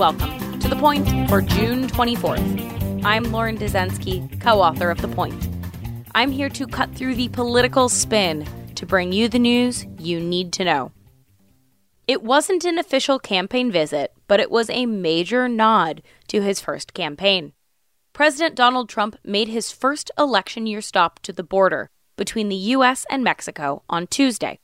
Welcome to The Point for June 24th. I'm Lauren Dezenski, co author of The Point. I'm here to cut through the political spin to bring you the news you need to know. It wasn't an official campaign visit, but it was a major nod to his first campaign. President Donald Trump made his first election year stop to the border between the U.S. and Mexico on Tuesday.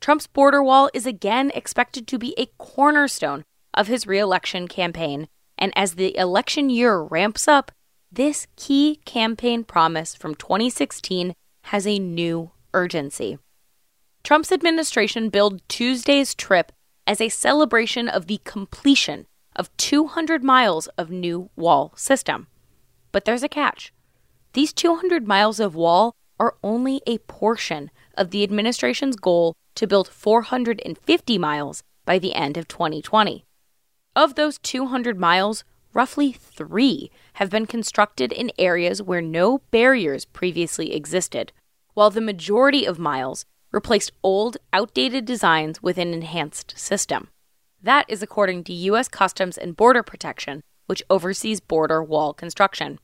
Trump's border wall is again expected to be a cornerstone of his reelection campaign, and as the election year ramps up, this key campaign promise from 2016 has a new urgency. Trump's administration billed Tuesday's trip as a celebration of the completion of 200 miles of new wall system. But there's a catch. These 200 miles of wall are only a portion of the administration's goal to build 450 miles by the end of 2020. Of those 200 miles, roughly three have been constructed in areas where no barriers previously existed, while the majority of miles replaced old, outdated designs with an enhanced system. That is according to U.S. Customs and Border Protection, which oversees border wall construction.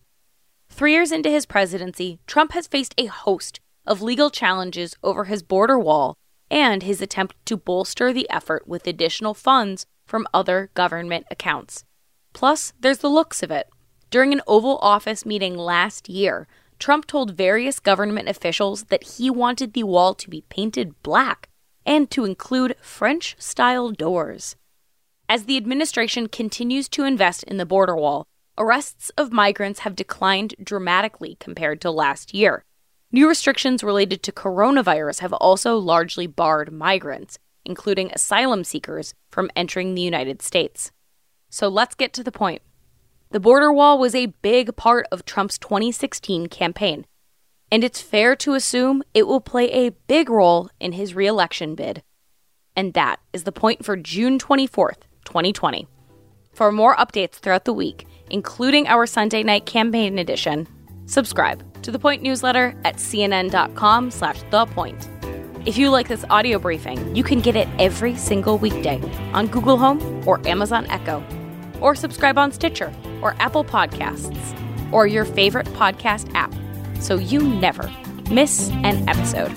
Three years into his presidency, Trump has faced a host of legal challenges over his border wall and his attempt to bolster the effort with additional funds from other government accounts. Plus, there's the looks of it. During an Oval Office meeting last year, Trump told various government officials that he wanted the wall to be painted black and to include French style doors. As the administration continues to invest in the border wall, arrests of migrants have declined dramatically compared to last year. New restrictions related to coronavirus have also largely barred migrants, including asylum seekers, from entering the United States. So let's get to the point. The border wall was a big part of Trump's 2016 campaign, and it's fair to assume it will play a big role in his reelection bid. And that is the point for June 24th, 2020. For more updates throughout the week, including our Sunday night campaign edition, subscribe to the Point newsletter at cnn.com slash the point. If you like this audio briefing, you can get it every single weekday on Google Home or Amazon Echo, or subscribe on Stitcher or Apple Podcasts or your favorite podcast app so you never miss an episode.